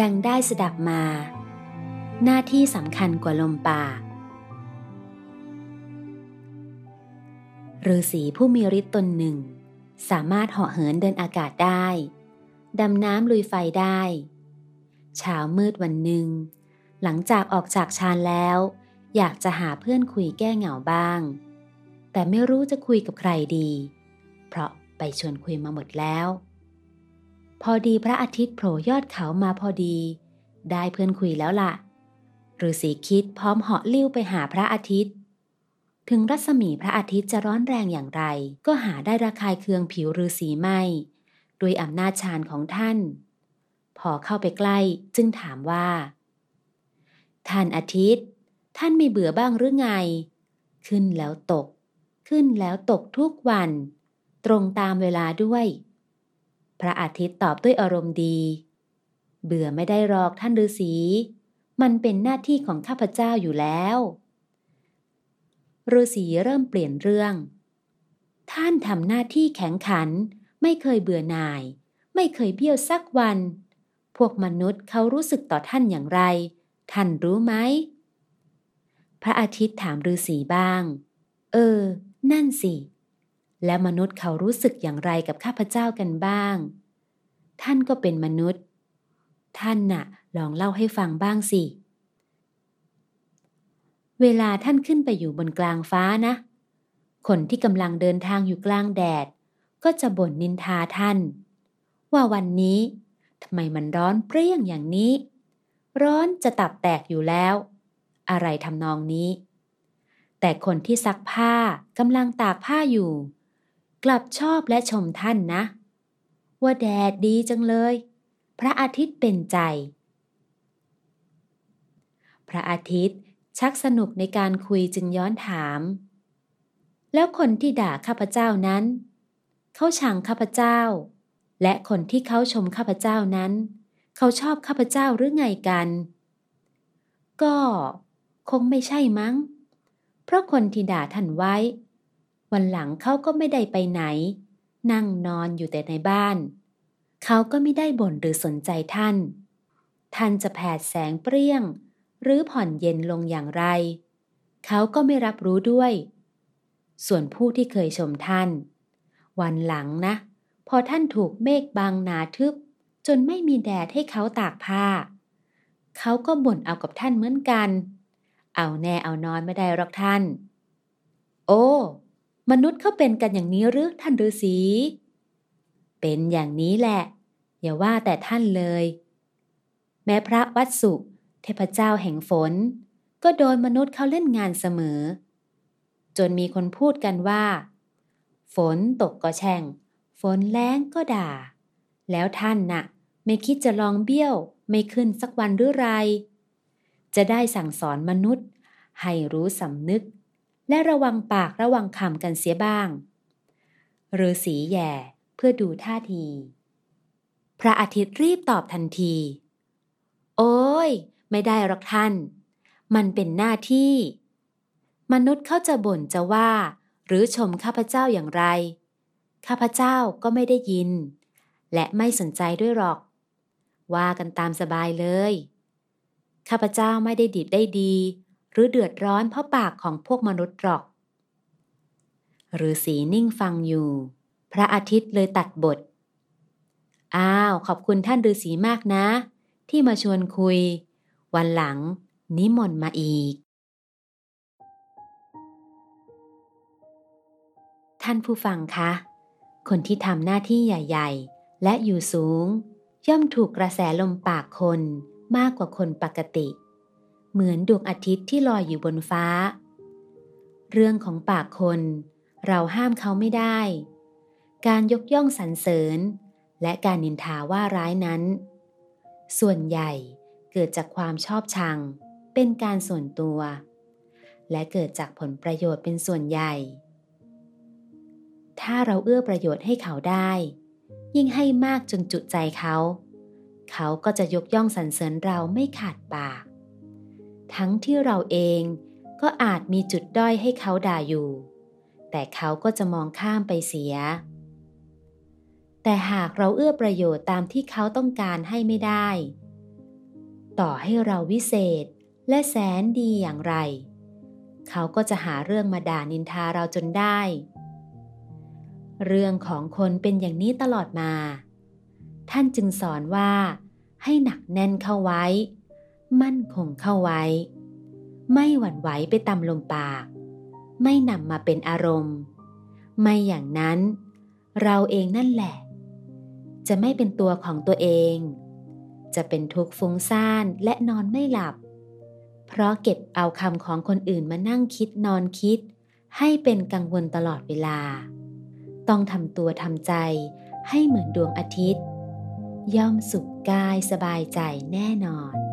ดังได้สดับมา หน้าที่สำคัญกว่าลมปากฤาษีผู้มีฤทธิ์ตนหนึ่ง สามารถเหาะเหินเดินอากาศได้ ดำน้ำลุยไฟได้เช้ามืดวันหนึ่ง หลังจากออกจากชานแล้ว อยากจะหาเพื่อนคุยแก้เหงาบ้าง แต่ไม่รู้จะคุยกับใครดี เพราะไปชวนคุยมาหมดแล้ว พอดีพระอาทิตย์โผล่ยอดเขามาพอดี ได้เพื่อนคุยแล้วละ่ะฤาษีคิดพร้อมเหาะลิ้วไปหาพระอาทิตย์ ถึงรัศมีพระอาทิตย์จะร้อนแรงอย่างไร ก็หาได้ระคายเคืองผิวฤาษีไม่ด้วยอำนาจฌานของท่าน พอเข้าไปใกล้จึงถามว่า ท่านอาทิตย์ ท่านไม่เบื่อบ้างหรือไง ขึ้นแล้วตก ขึ้นแล้วตกทุกวัน ตรงตามเวลาด้วย พระอาทิตย์ตอบด้วยอารมณ์ดี เบื่อไม่ได้หรอกท่านฤาษีมันเป็นหน้าที่ของข้าพเจ้าอยู่แล้วฤาษีเริ่มเปลี่ยนเรื่อง ท่านทำหน้าที่แข็งขัน ไม่เคยเบื่อหน่าย ไม่เคยเบี้ยวสักวัน พวกมนุษย์เขารู้สึกต่อท่านอย่างไร ท่านรู้ไหม พระอาทิตย์ถามฤาษีบ้าง เออ นั่นสิ แล้วมนุษย์เขารู้สึกอย่างไรกับข้าพเจ้ากันบ้าง ท่านก็เป็นมนุษย์ ท่านน่ะ ลองเล่าให้ฟังบ้างสิ เวลาท่านขึ้นไปอยู่บนกลางฟ้านะ คนที่กำลังเดินทางอยู่กลางแดด ก็จะบ่นนินทาท่าน ว่าวันนี้ทำไมมันร้อนเปรี้ยงอย่างนี้ ร้อนจะตับแตกอยู่แล้ว อะไรทำนองนี้แต่คนที่ซักผ้ากำลังตากผ้าอยู่ กลับชอบและชมท่านนะ ว่าแดดดีจังเลย พระอาทิตย์เป็นใจ พระอาทิตย์ชักสนุกในการคุยจึงย้อนถาม แล้วคนที่ด่าข้าพเจ้านั้น เขาชังข้าพเจ้า และคนที่เขาชมข้าพเจ้านั้น เขาชอบข้าพเจ้าหรือไงกัน ก็ คงไม่ใช่มั้ง เพราะคนที่ด่าท่านไว้ วันหลังเขาก็ไม่ได้ไปไหน นั่งนอนอยู่แต่ในบ้าน เขาก็ไม่ได้บ่นหรือสนใจท่าน ท่านจะแผดแสงเปรี้ยง หรือผ่อนเย็นลงอย่างไร เขาก็ไม่รับรู้ด้วย ส่วนผู้ที่เคยชมท่าน วันหลังนะ พอท่านถูกเมฆบางหนาทึบ จนไม่มีแดดให้เขาตากผ้า เขาก็บ่นเอากับท่านเหมือนกัน เอาแน่เอานอนไม่ได้หรอกท่าน โอ้ มนุษย์เขาเป็นกันอย่างนี้หรือท่านฤาษีเป็นอย่างนี้แหละ อย่าว่าแต่ท่านเลย แม้พระวัดสุเทพเจ้าแห่งฝน ก็โดนมนุษย์เขาเล่นงานเสมอ จนมีคนพูดกันว่า ฝนตกก็แช่ง ฝนแล้งก็ด่า แล้วท่านนะ่ะ ไม่คิดจะลองเบี้ยวไม่ขึ้นสักวันหรือไร จะได้สั่งสอนมนุษย์ ให้รู้สำนึก และระวังปากระวังคำกันเสียบ้างฤาษีแย่เพื่อดูท่าที พระอาทิตย์รีบตอบทันที โอ้ย ไม่ได้หรอกท่าน มันเป็นหน้าที่ มนุษย์เขาจะบ่นจะว่า หรือชมข้าพเจ้าอย่างไร ข้าพเจ้าก็ไม่ได้ยิน และไม่สนใจด้วยหรอก ว่ากันตามสบายเลย ข้าพเจ้าไม่ได้ดิบได้ดี หรือเดือดร้อนเพราะปากของพวกมนุษย์หรอกฤาษีนิ่งฟังอยู่ พระอาทิตย์เลยตัดบท อ้าว ขอบคุณท่านฤาษีมากนะ ที่มาชวนคุย วันหลัง นิมนต์มาอีก ท่านผู้ฟังคะ คนที่ทำหน้าที่ใหญ่ ๆ และอยู่สูง ย่อมถูกกระแสลมปากคนมากกว่าคนปกติ เหมือนดวงอาทิตย์ที่ลอยอยู่บนฟ้า เรื่องของปากคน เราห้ามเขาไม่ได้ การยกย่องสรรเสริญ และการนินทาว่าร้ายนั้น ส่วนใหญ่เกิดจากความชอบชัง เป็นการส่วนตัว และเกิดจากผลประโยชน์เป็นส่วนใหญ่ ถ้าเราเอื้อประโยชน์ให้เขาได้ ยิ่งให้มากจนจุใจเขา เขาก็จะยกย่องสรรเสริญเราไม่ขาดปาก ทั้งที่เราเองก็อาจมีจุดด้อยให้เขาด่าอยู่ แต่เขาก็จะมองข้ามไปเสีย แต่หากเราเอื้อประโยชน์ตามที่เขาต้องการให้ไม่ได้ ต่อให้เราวิเศษและแสนดีอย่างไร เขาก็จะหาเรื่องมาด่านินทาเราจนได้ เรื่องของคนเป็นอย่างนี้ตลอดมา ท่านจึงสอนว่าให้หนักแน่นเข้าไว้ มั่นคงเข้าไว้ ไม่หวั่นไหวไปตามลมปาก ไม่นำมาเป็นอารมณ์ ไม่อย่างนั้น เราเองนั่นแหละ จะไม่เป็นตัวของตัวเอง จะเป็นทุกข์ฟุ้งซ่านและนอนไม่หลับ เพราะเก็บเอาคำของคนอื่นมานั่งคิดนอนคิด ให้เป็นกังวลตลอดเวลา ต้องทำตัวทำใจให้เหมือนดวงอาทิตย์ ย่อมสุขกายสบายใจแน่นอน